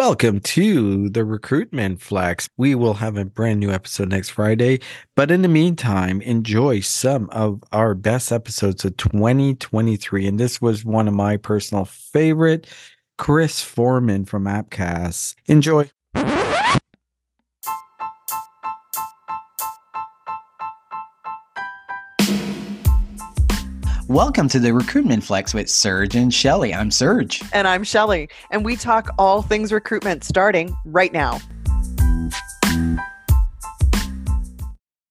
Welcome to the Recruitment Flex. We will have a brand new episode next Friday. But in the meantime, enjoy some of our best episodes of 2023. And this was one of my personal favorite, Chris Forman from Appcast. Enjoy. Welcome to the Recruitment Flex with Serge and Shelly. I'm Serge. And I'm Shelly. And we talk all things recruitment starting right now.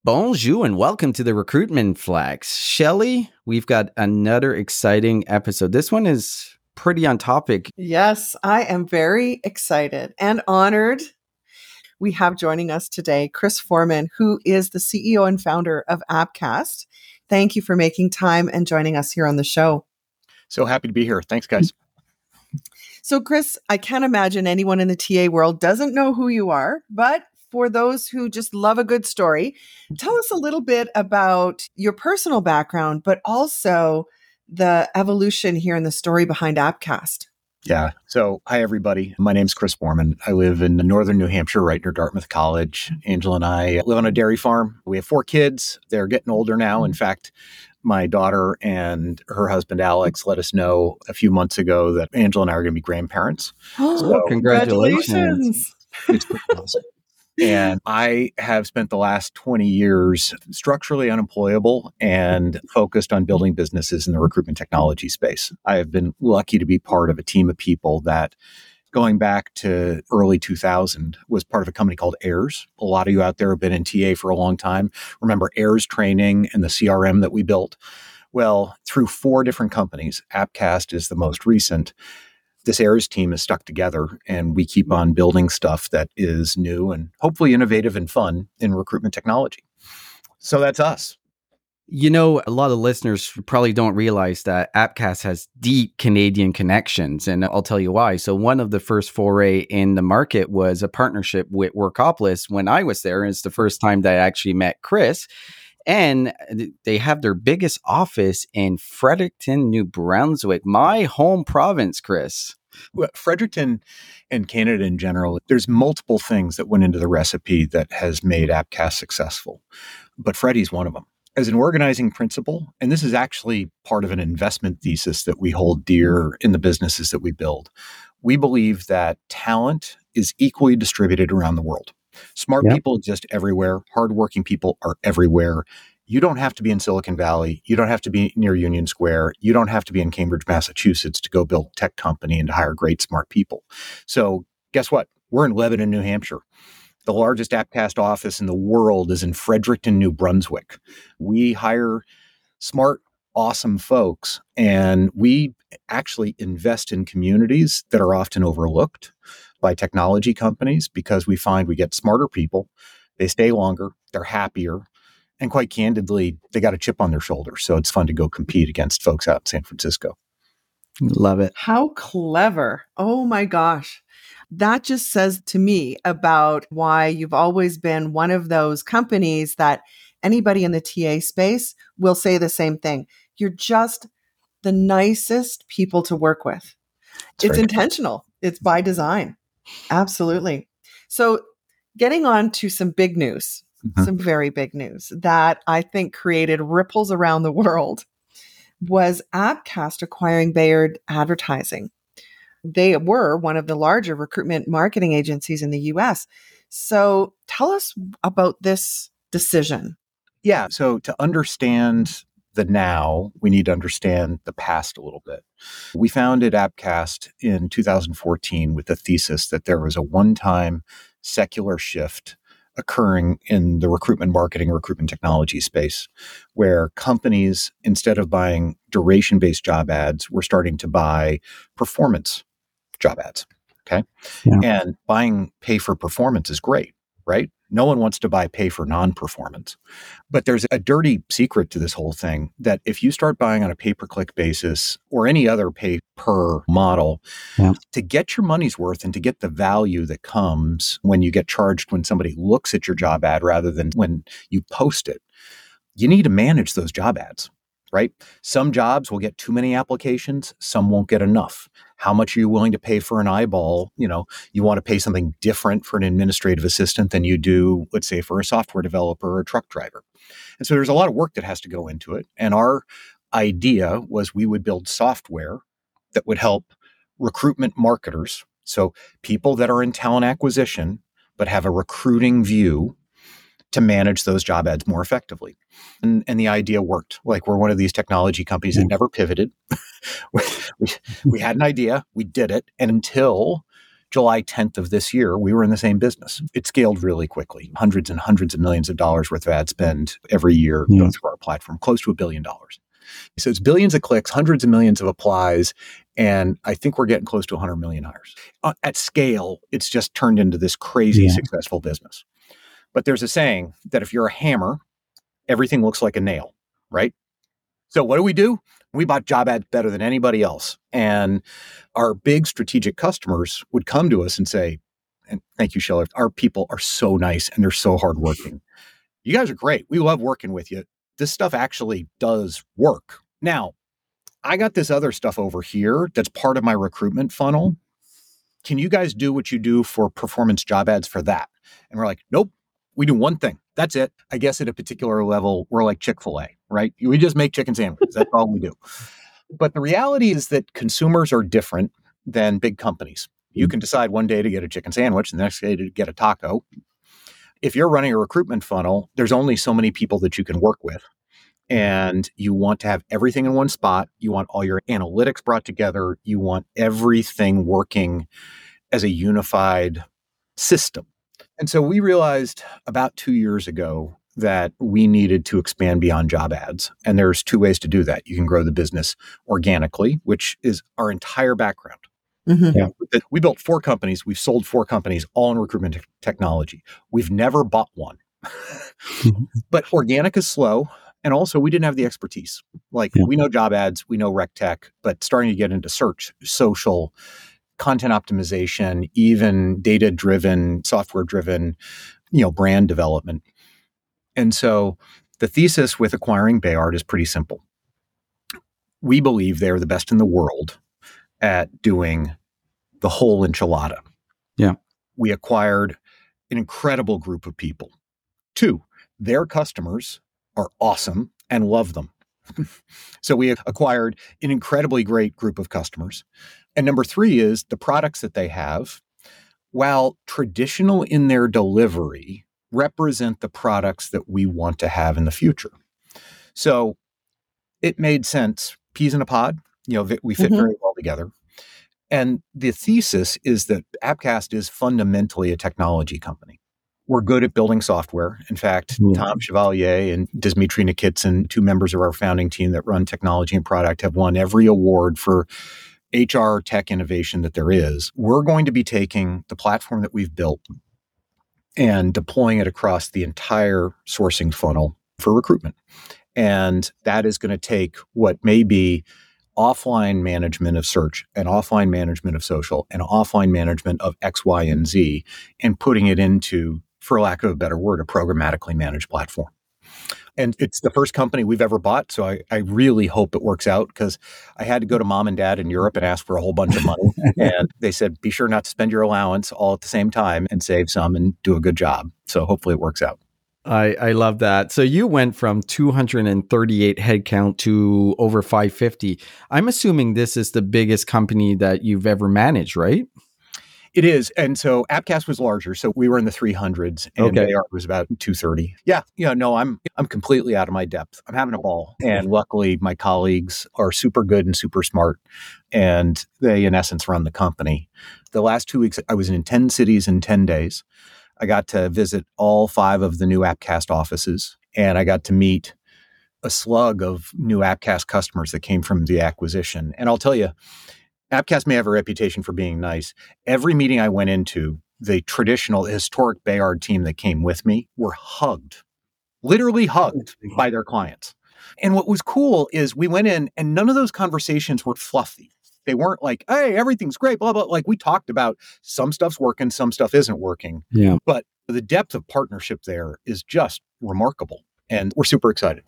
Bonjour and welcome to the Recruitment Flex. Shelly, we've got another exciting episode. This one is pretty on topic. Yes, I am very excited and honored. We have joining us today Chris Forman, who is the CEO and founder of Appcast. Thank you for making time and joining us here on the show. So happy to be here. Thanks, guys. So, Chris, I can't imagine anyone in the TA world doesn't know who you are, but for those who just love a good story, tell us a little bit about your personal background, but also the evolution here in the story behind Appcast. Yeah. So, hi, everybody. My name's Chris Forman. I live in northern New Hampshire, right near Dartmouth College. Angela and I live on a dairy farm. We have four kids. They're getting older now. In fact, my daughter and her husband, Alex, let us know a few months ago that Angela and I are going to be grandparents. Oh, so, congratulations. congratulations. It's awesome. And I have spent the last 20 years structurally unemployable and focused on building businesses in the recruitment technology space. I have been lucky to be part of a team of people that going back to early 2000 was part of a company called Airs. A lot of you out there have been in TA for a long time. Remember Airs training and the CRM that we built? Well, through four different companies, Appcast is the most recent this Airs team is stuck together and we keep mm-hmm. on building stuff that is new and hopefully innovative and fun in recruitment technology. So that's us. You know, a lot of listeners probably don't realize that Appcast has deep Canadian connections, and I'll tell you why. So, one of the first foray in the market was a partnership with Workopolis when I was there. And it's the first time that I actually met Chris and they have their biggest office in Fredericton, New Brunswick, my home province, Chris. Well, Fredericton and Canada in general, there's multiple things that went into the recipe that has made Appcast successful, but Freddie's one of them. As an organizing principle, and this is actually part of an investment thesis that we hold dear in the businesses that we build, we believe that talent is equally distributed around the world. Smart yep. people exist everywhere. Hardworking people are everywhere. You don't have to be in Silicon Valley. You don't have to be near Union Square. You don't have to be in Cambridge, Massachusetts to go build a tech company and to hire great, smart people. So, guess what? We're in Lebanon, New Hampshire. The largest Appcast office in the world is in Fredericton, New Brunswick. We hire smart, awesome folks, and we actually invest in communities that are often overlooked by technology companies because we find we get smarter people, they stay longer, they're happier, and quite candidly, they got a chip on their shoulder. So it's fun to go compete against folks out in San Francisco. Love it. How clever. Oh my gosh. That just says to me about why you've always been one of those companies that anybody in the TA space will say the same thing. You're just the nicest people to work with. It's, it's intentional, it's by design. Absolutely. So, getting on to some big news, mm-hmm. some very big news that I think created ripples around the world was Appcast acquiring Bayard Advertising. They were one of the larger recruitment marketing agencies in the US. So, tell us about this decision. Yeah. So, to understand the now, we need to understand the past a little bit. We founded Appcast in 2014 with the thesis that there was a one time secular shift occurring in the recruitment marketing, recruitment technology space, where companies, instead of buying duration based job ads, were starting to buy performance job ads. Okay. Yeah. And buying pay for performance is great, right? No one wants to buy pay for non performance. But there's a dirty secret to this whole thing that if you start buying on a pay per click basis or any other pay per model, yeah. to get your money's worth and to get the value that comes when you get charged when somebody looks at your job ad rather than when you post it, you need to manage those job ads. Right? Some jobs will get too many applications, some won't get enough. How much are you willing to pay for an eyeball? You know, you want to pay something different for an administrative assistant than you do, let's say, for a software developer or a truck driver. And so there's a lot of work that has to go into it. And our idea was we would build software that would help recruitment marketers. So people that are in talent acquisition, but have a recruiting view to manage those job ads more effectively. And, and the idea worked. Like we're one of these technology companies that never pivoted. we, we, we had an idea, we did it. And until July 10th of this year, we were in the same business. It scaled really quickly, hundreds and hundreds of millions of dollars worth of ad spend every year yeah. through our platform, close to a billion dollars. So it's billions of clicks, hundreds of millions of applies, and I think we're getting close to 100 million hires. Uh, at scale, it's just turned into this crazy yeah. successful business. But there's a saying that if you're a hammer, everything looks like a nail, right? So what do we do? We bought job ads better than anybody else. And our big strategic customers would come to us and say, and thank you, Shelley, our people are so nice and they're so hardworking. You guys are great. We love working with you. This stuff actually does work. Now, I got this other stuff over here that's part of my recruitment funnel. Can you guys do what you do for performance job ads for that? And we're like, nope, we do one thing. That's it. I guess at a particular level, we're like Chick fil A, right? We just make chicken sandwiches. That's all we do. But the reality is that consumers are different than big companies. You mm. can decide one day to get a chicken sandwich, and the next day to get a taco. If you're running a recruitment funnel, there's only so many people that you can work with. And you want to have everything in one spot. You want all your analytics brought together. You want everything working as a unified system. And so we realized about two years ago that we needed to expand beyond job ads. And there's two ways to do that. You can grow the business organically, which is our entire background. Mm-hmm. Yeah. We built four companies. We've sold four companies, all in recruitment te- technology. We've never bought one. mm-hmm. But organic is slow. And also, we didn't have the expertise. Like, yeah. we know job ads, we know rec tech, but starting to get into search, social, content optimization, even data driven, software driven, you know, brand development. And so the thesis with acquiring Bayard is pretty simple. We believe they're the best in the world at doing the whole enchilada. Yeah. We acquired an incredible group of people. Two, their customers are awesome and love them. so we acquired an incredibly great group of customers. And number three is the products that they have, while traditional in their delivery, represent the products that we want to have in the future. So it made sense. Peas in a pod, you know, we fit mm-hmm. very well together. And the thesis is that Appcast is fundamentally a technology company. We're good at building software. In fact, yeah. Tom Chevalier and Dmitry Nikitsin, two members of our founding team that run technology and product, have won every award for HR tech innovation that there is, we're going to be taking the platform that we've built and deploying it across the entire sourcing funnel for recruitment. And that is going to take what may be offline management of search and offline management of social and offline management of X, Y, and Z and putting it into, for lack of a better word, a programmatically managed platform and it's the first company we've ever bought. So I, I really hope it works out because I had to go to mom and dad in Europe and ask for a whole bunch of money. and they said, be sure not to spend your allowance all at the same time and save some and do a good job. So hopefully it works out. I, I love that. So you went from 238 headcount to over 550. I'm assuming this is the biggest company that you've ever managed, right? It is. And so Appcast was larger. So we were in the 300s and okay. Bayard was about 230. Yeah. Yeah. No, I'm, I'm completely out of my depth. I'm having a ball. And luckily my colleagues are super good and super smart. And they, in essence, run the company. The last two weeks, I was in 10 cities in 10 days. I got to visit all five of the new Appcast offices and I got to meet a slug of new Appcast customers that came from the acquisition. And I'll tell you, Appcast may have a reputation for being nice. Every meeting I went into, the traditional historic Bayard team that came with me were hugged, literally hugged by their clients. And what was cool is we went in and none of those conversations were fluffy. They weren't like, hey, everything's great, blah, blah. Like we talked about some stuff's working, some stuff isn't working. Yeah. But the depth of partnership there is just remarkable. And we're super excited.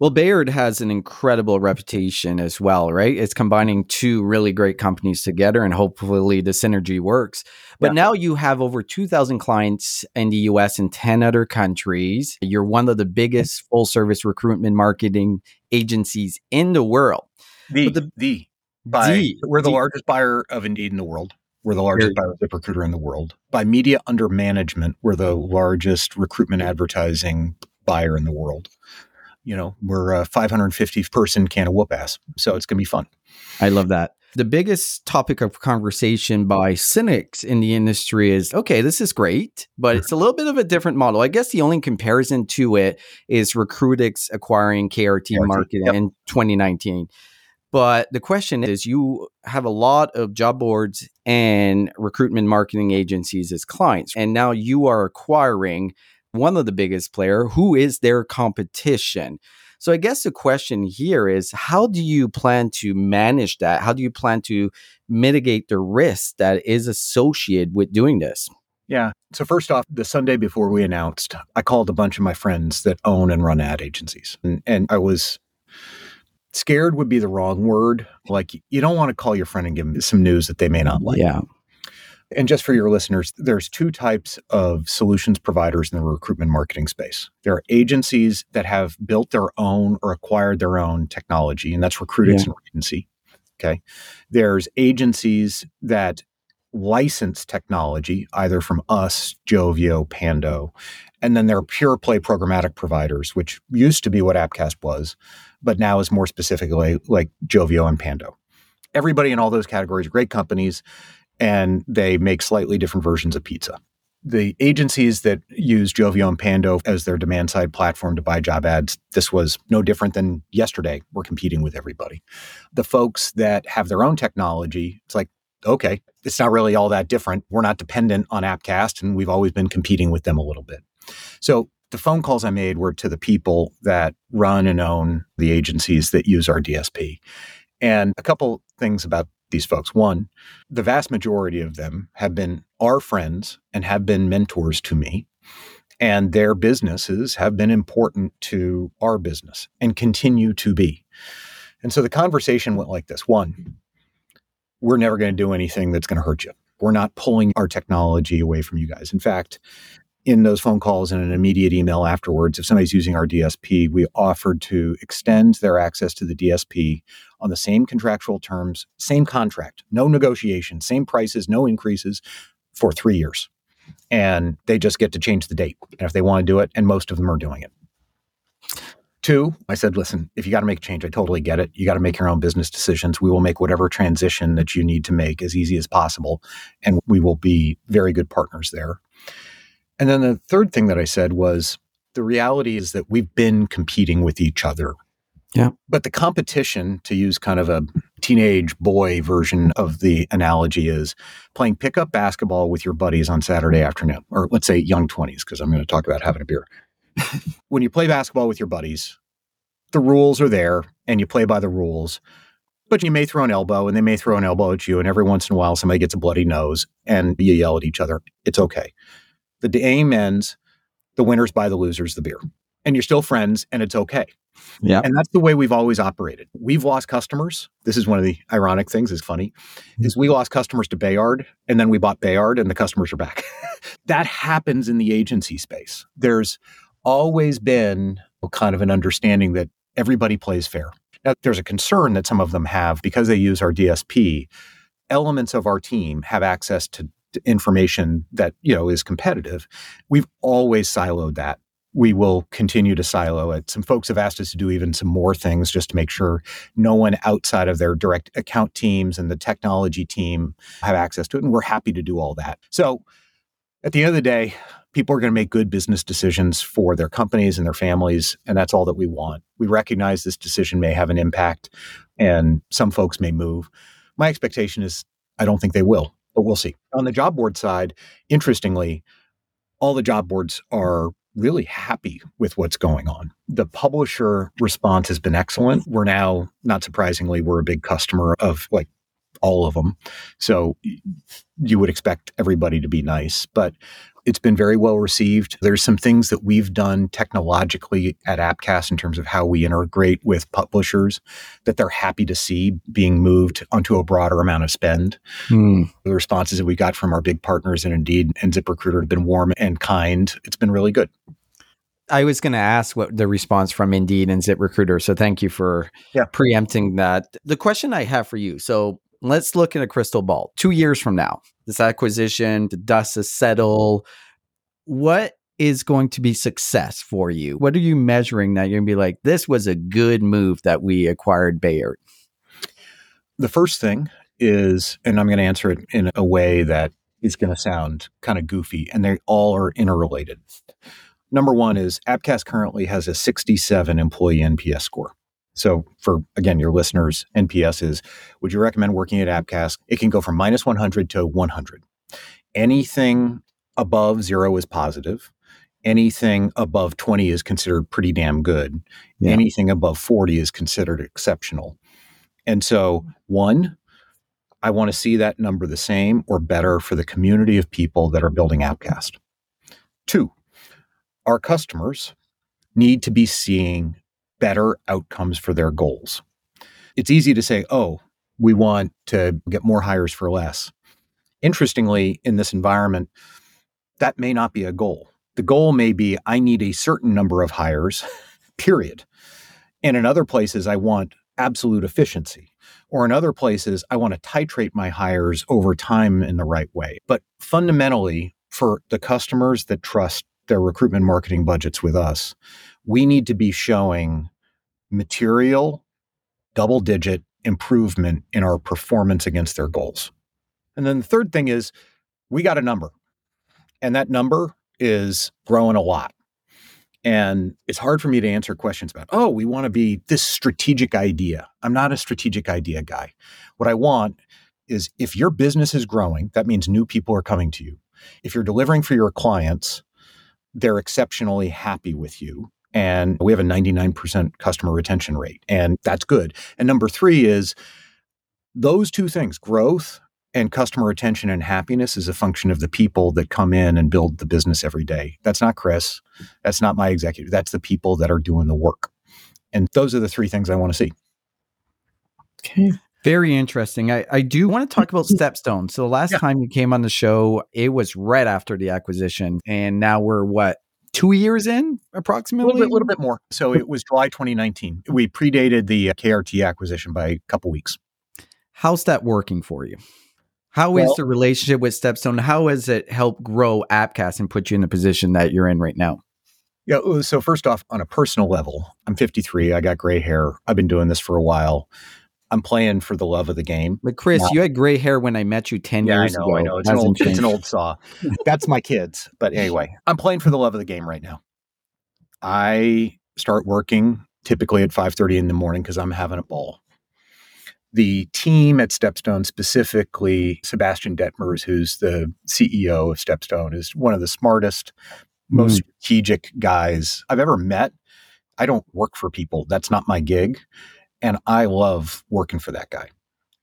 Well, Bayard has an incredible reputation as well, right? It's combining two really great companies together and hopefully the synergy works. But yeah. now you have over 2,000 clients in the US and 10 other countries. You're one of the biggest full service recruitment marketing agencies in the world. The, the, the, by, the we're the, the largest buyer of Indeed in the world. We're the largest buyer of recruiter in the world. By media under management, we're the largest recruitment advertising buyer in the world you know, we're a 550 person can of whoop ass. So it's going to be fun. I love that. The biggest topic of conversation by cynics in the industry is okay, this is great, but it's a little bit of a different model. I guess the only comparison to it is Recruitics acquiring KRT, KRT Marketing yep. in 2019. But the question is you have a lot of job boards and recruitment marketing agencies as clients, and now you are acquiring one of the biggest player who is their competition? So i guess the question here is how do you plan to manage that? How do you plan to mitigate the risk that is associated with doing this? Yeah. So first off the sunday before we announced i called a bunch of my friends that own and run ad agencies. And, and i was scared would be the wrong word. Like you don't want to call your friend and give them some news that they may not like. Yeah and just for your listeners, there's two types of solutions providers in the recruitment marketing space. There are agencies that have built their own or acquired their own technology, and that's Recruitics yeah. and Radancy. Okay. There's agencies that license technology, either from us, Joveo, Pando, and then there are pure play programmatic providers, which used to be what Appcast was, but now is more specifically like Joveo and Pando. Everybody in all those categories, great companies and they make slightly different versions of pizza. The agencies that use Joveo and Pando as their demand side platform to buy job ads, this was no different than yesterday. We're competing with everybody. The folks that have their own technology, it's like, okay, it's not really all that different. We're not dependent on Appcast, and we've always been competing with them a little bit. So the phone calls I made were to the people that run and own the agencies that use our DSP. And a couple things about these folks. One, the vast majority of them have been our friends and have been mentors to me. And their businesses have been important to our business and continue to be. And so the conversation went like this one, we're never going to do anything that's going to hurt you. We're not pulling our technology away from you guys. In fact, in those phone calls and an immediate email afterwards, if somebody's using our DSP, we offered to extend their access to the DSP on the same contractual terms, same contract, no negotiation, same prices, no increases for three years. And they just get to change the date. And if they want to do it, and most of them are doing it. Two, I said, listen, if you got to make a change, I totally get it. You got to make your own business decisions. We will make whatever transition that you need to make as easy as possible. And we will be very good partners there. And then the third thing that I said was the reality is that we've been competing with each other. Yeah. But the competition, to use kind of a teenage boy version of the analogy, is playing pickup basketball with your buddies on Saturday afternoon, or let's say young 20s, because I'm going to talk about having a beer. when you play basketball with your buddies, the rules are there and you play by the rules but you may throw an elbow and they may throw an elbow at you and every once in a while somebody gets a bloody nose and you yell at each other it's okay the game ends, the winners buy the losers the beer. And you're still friends and it's okay. Yeah. And that's the way we've always operated. We've lost customers. This is one of the ironic things, is funny, mm-hmm. is we lost customers to Bayard and then we bought Bayard and the customers are back. that happens in the agency space. There's always been kind of an understanding that everybody plays fair. Now, there's a concern that some of them have because they use our DSP. Elements of our team have access to information that you know is competitive we've always siloed that. We will continue to silo it. Some folks have asked us to do even some more things just to make sure no one outside of their direct account teams and the technology team have access to it and we're happy to do all that. So at the end of the day people are going to make good business decisions for their companies and their families and that's all that we want. We recognize this decision may have an impact and some folks may move. My expectation is i don't think they will but we'll see. On the job board side, interestingly, all the job boards are really happy with what's going on. The publisher response has been excellent. We're now, not surprisingly, we're a big customer of like all of them. So you would expect everybody to be nice. But It's been very well received. There's some things that we've done technologically at Appcast in terms of how we integrate with publishers that they're happy to see being moved onto a broader amount of spend. Hmm. The responses that we got from our big partners and Indeed and ZipRecruiter have been warm and kind. It's been really good. I was going to ask what the response from Indeed and ZipRecruiter. So thank you for yeah. preempting that. The question I have for you. So let's look at a crystal ball. Two years from now, this acquisition, the dust is settled. What is going to be success for you? What are you measuring that you're going to be like, this was a good move that we acquired Bayard? The first thing is, and I'm going to answer it in a way that is going to sound kind of goofy, and they all are interrelated. Number one is Appcast currently has a 67 employee NPS score. So, for again, your listeners, NPS is would you recommend working at Appcast? It can go from minus 100 to 100. Anything above zero is positive. Anything above 20 is considered pretty damn good. Yeah. Anything above 40 is considered exceptional. And so, one, I want to see that number the same or better for the community of people that are building Appcast. Two, our customers need to be seeing better outcomes for their goals. It's easy to say, oh, we want to get more hires for less. Interestingly, in this environment, that may not be a goal. The goal may be I need a certain number of hires, period. And in other places, I want absolute efficiency. Or in other places, I want to titrate my hires over time in the right way. But fundamentally, for the customers that trust their recruitment marketing budgets with us, we need to be showing material double digit improvement in our performance against their goals. And then the third thing is we got a number, and that number is growing a lot. And it's hard for me to answer questions about, oh, we want to be this strategic idea. I'm not a strategic idea guy. What I want is if your business is growing, that means new people are coming to you. If you're delivering for your clients, they're exceptionally happy with you and we have a 99% customer retention rate, and that's good. And number three is those two things growth and customer retention and happiness is a function of the people that come in and build the business every day. That's not Chris. That's not my executive. That's the people that are doing the work. And those are the three things I want to see. Okay. Very interesting. I, I do want to talk about mm-hmm. Stepstone. So the last yeah. time you came on the show, it was right after the acquisition. And now we're what, two years in, approximately? A little bit, little bit more. So it was July 2019. We predated the uh, KRT acquisition by a couple weeks. How's that working for you? How well, is the relationship with Stepstone? How has it helped grow Appcast and put you in the position that you're in right now? Yeah. So first off, on a personal level, I'm 53. I got gray hair. I've been doing this for a while. I'm playing for the love of the game. But Chris, you had gray hair when I met you 10 yeah, years I know, ago. I know. It's an, old, it's an old saw. That's my kids. But anyway, I'm playing for the love of the game right now. I start working typically at 5:30 in the morning because I'm having a ball. The team at Stepstone, specifically Sebastian Dettmers, who's the CEO of Stepstone, is one of the smartest, most mm. strategic guys I've ever met. I don't work for people. That's not my gig. And I love working for that guy.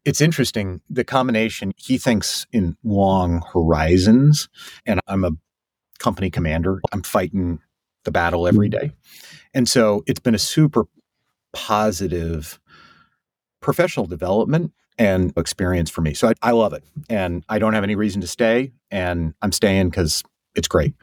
It's interesting, the combination, he thinks in long horizons, and I'm a company commander. I'm fighting the battle every mm-hmm. And so it's been a super positive professional development and experience for me. So I, I, love it. And I don't have any reason to stay. And I'm staying because it's great.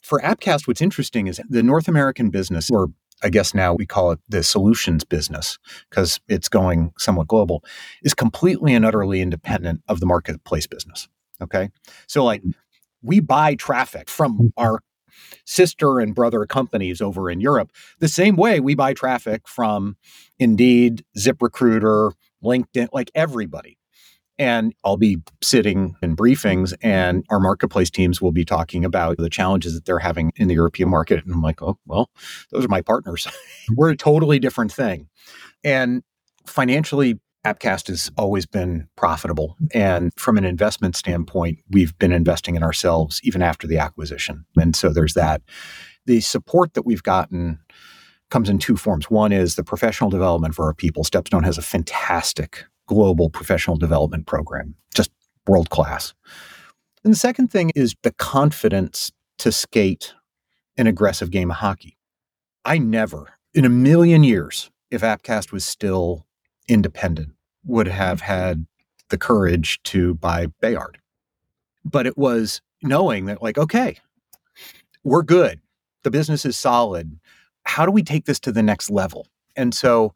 For Appcast, what's interesting is the North American business, or I guess now we call it the solutions business because it's going somewhat global, is completely and utterly independent of the marketplace business. Okay. So, like, we buy traffic from mm-hmm. our sister and brother companies over in Europe the same way we buy traffic from Indeed, ZipRecruiter, LinkedIn, like everybody. And I'll be sitting in briefings, and our marketplace teams will be talking about the challenges that they're having in the European market. And I'm like, oh, well, those are my partners. We're a totally different thing. And financially, Appcast has always been profitable. And from an investment standpoint, we've been investing in ourselves even after the acquisition. And so there's that. The support that we've gotten comes in two forms. One is the professional development for our people. Stepstone has a fantastic global professional development program, just world class. And the second thing is the confidence to skate an aggressive game of hockey. I never, in a million years, if Appcast was still independent, would have had the courage to buy Bayard. But it was knowing that, like, okay, we're good. The business is solid. How do we take this to the next level? And so,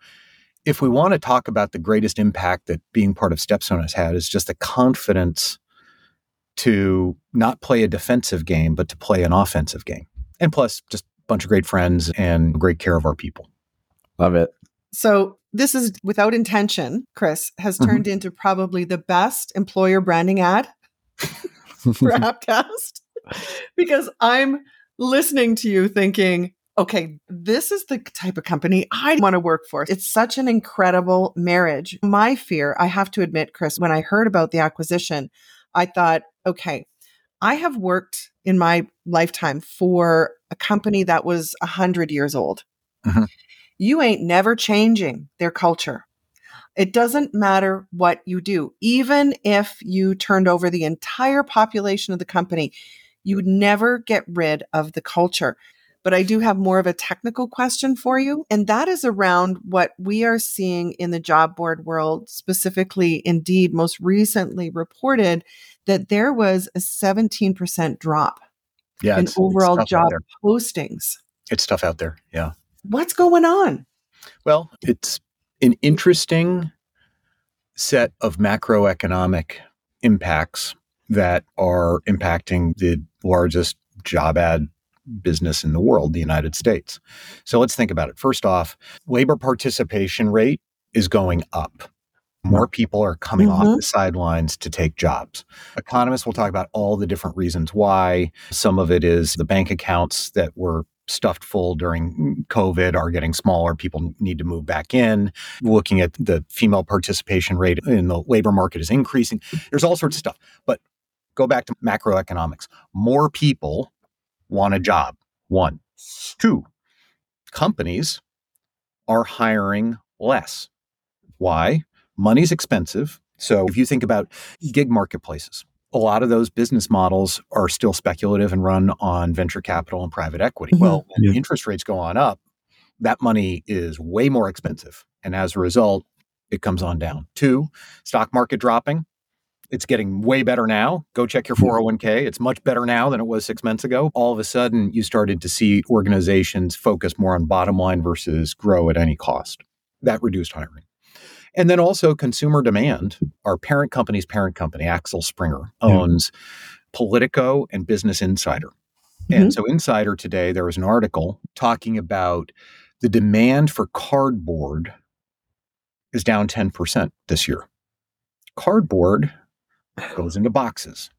if we want to talk about the greatest impact that being part of Stepstone has had, is just the confidence to not play a defensive game, but to play an offensive game. And plus, just a bunch of great friends and great care of our people. Love it. So, this is without intention, Chris, has turned mm-hmm. into probably the best employer branding ad for Appcast because I'm listening to you thinking, okay, this is the type of company I want to work for. It's such an incredible marriage. My fear, I have to admit, Chris, when I heard about the acquisition, I thought, okay, I have worked in my lifetime for a company that was 100 years old. Mm-hmm. You ain't never changing their culture. It doesn't matter what you do. Even if you turned over the entire population of the company, you would never get rid of the culture. But I do have more of a technical question for you. And that is around what we are seeing in the job board world, specifically, indeed, most recently reported that there was a 17% drop yeah, in overall job postings. It's tough out there. Yeah. What's going on? Well, it's an interesting set of macroeconomic impacts that are impacting the largest job ad business in the world, the United States. So let's think about it. First off, labor participation rate is going up. More people are coming mm-hmm. off the sidelines to take jobs. Economists will talk about all the different reasons why. Some of it is the bank accounts that were stuffed full during COVID are getting smaller. People need to move back in. Looking at the female participation rate in the labor market is increasing. There's all sorts of stuff. But go back to macroeconomics. More people want a job. One. Two, companies are hiring less. Why? Money's expensive. So if you think about gig marketplaces, a lot of those business models are still speculative and run on venture capital and private equity. Mm-hmm. Well, when yeah. interest rates go on up, that money is way more expensive. And as a result, it comes on down. Two, stock market dropping. It's getting way better now. Go check your 401k. It's much better now than it was six months ago. All of a sudden, you started to see organizations focus more on bottom line versus grow at any cost. That reduced hiring. And then also consumer demand. Our parent company's parent company, Axel Springer, owns yeah. Politico and Business Insider. Mm-hmm. And so, Insider today, there was an article talking about the demand for cardboard is down 10% this year. Cardboard goes into boxes.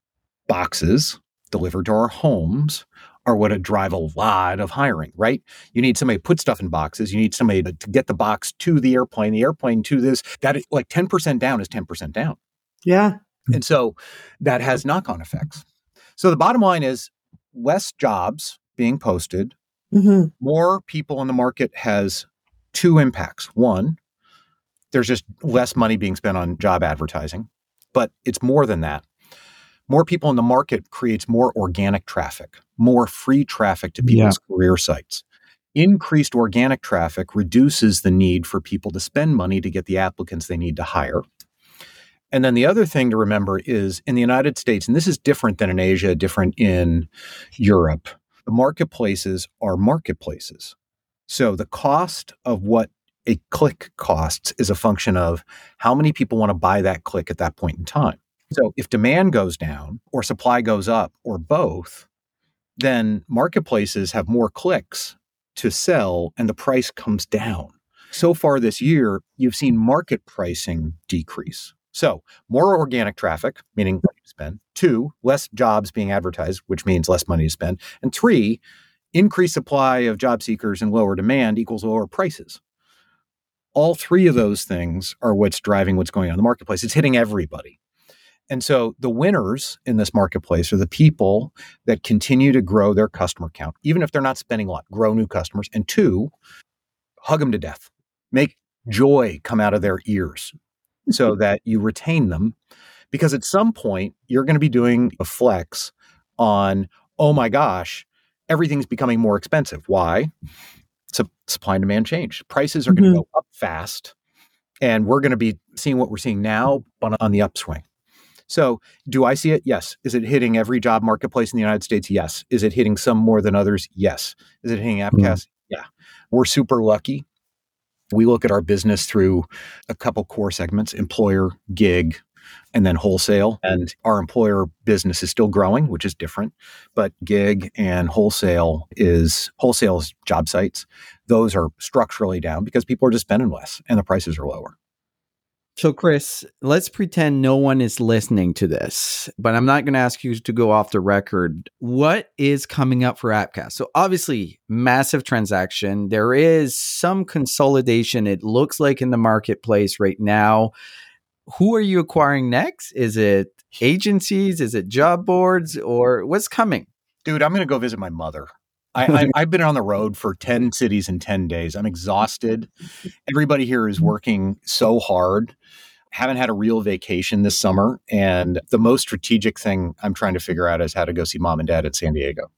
Boxes delivered to our homes are what drive a lot of hiring, right? You need somebody to put stuff in boxes. You need somebody to, to get the box to the airplane, the airplane to this. That is like 10% down is 10% down. Yeah. And so that has knock on effects. So the bottom line is less jobs being posted, mm-hmm. more people in the market has two impacts. One, there's just less money being spent on job advertising, but it's more than that more people in the market creates more organic traffic, more free traffic to people's yeah. career sites. Increased organic traffic reduces the need for people to spend money to get the applicants they need to hire. And then the other thing to remember is in the United States, and this is different than in Asia, different in Europe, the marketplaces are marketplaces. So the cost of what a click costs is a function of how many people want to buy that click at that point in time. So if demand goes down or supply goes up or both, then marketplaces have more clicks to sell and the price comes down. So far this year, you've seen market pricing decrease. So more organic traffic, meaning money to spend. Two, less jobs being advertised, which means less money to spend. And three, increased supply of job seekers and lower demand equals lower prices. All three of those things are what's driving what's going on in the marketplace. It's hitting everybody. And so the winners in this marketplace are the people that continue to grow their customer count, even if they're not spending a lot, grow new customers. And two, hug them to death, make joy come out of their ears so mm-hmm. that you retain them Because at some point, you're going to be doing a flex on, oh my gosh, everything's becoming more expensive. Why? Su- supply and demand change. Prices are going to Mhm. go up fast. And we're going to be seeing what we're seeing now, but on the upswing. So, do I see it? Yes. Is it hitting every job marketplace in the United States? Yes. Is it hitting some more than others? Yes. Is it hitting Appcast? Yeah. We're super lucky. We look at our business through a couple core segments employer, gig, and then wholesale. And our employer business is still growing, which is different. But gig and wholesale is wholesale is job sites. Those are structurally down because people are just spending less and the prices are lower. So, Chris, let's pretend no one is listening to this, but I'm not going to ask you to go off the record. What is coming up for Appcast? So, obviously, massive transaction. There is some consolidation, it looks like, in the marketplace right now. Who are you acquiring next? Is it agencies? Is it job boards? Or what's coming? Dude, I'm going to go visit my mother. I, I, I've been on the road for 10 cities in 10 days. I'm exhausted. Everybody here is working so hard. Haven't had a real vacation this summer. And the most strategic thing I'm trying to figure out is how to go see mom and dad at San Diego.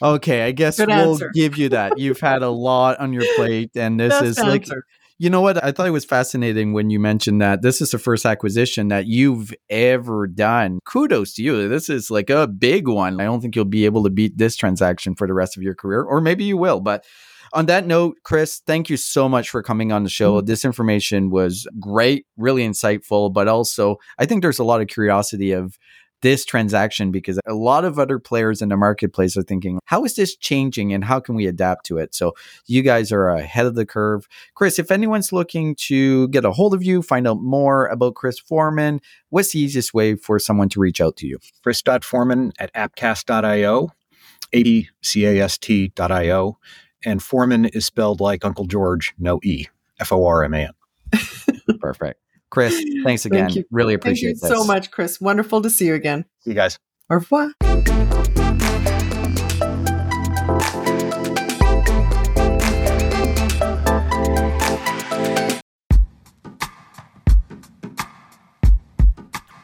Okay, I guess Good we'll answer. give you that. You've had a lot on your plate, and this Best is like answer. You know what? I thought it was fascinating when you mentioned that this is the first acquisition that you've ever done. Kudos to you. This is like a big one. I don't think you'll be able to beat this transaction for the rest of your career, or maybe you will. But on that note, Chris, thank you so much for coming on the show. Mm-hmm. This information was great, really insightful, but also I think there's a lot of curiosity of this transaction because a lot of other players in the marketplace are thinking, how is this changing and how can we adapt to it? So you guys are ahead of the curve. Chris, if anyone's looking to get a hold of you, find out more about Chris Forman, what's the easiest way for someone to reach out to you? Chris.Forman at appcast.io, A-P-C-A-S-T.io. And Forman is spelled like Uncle George, no E, F-O-R-M-A-N. Perfect. Chris, thanks again. Thank you. Really Thank you appreciate this. so much, Chris. Wonderful to see you again. See you guys. Au revoir.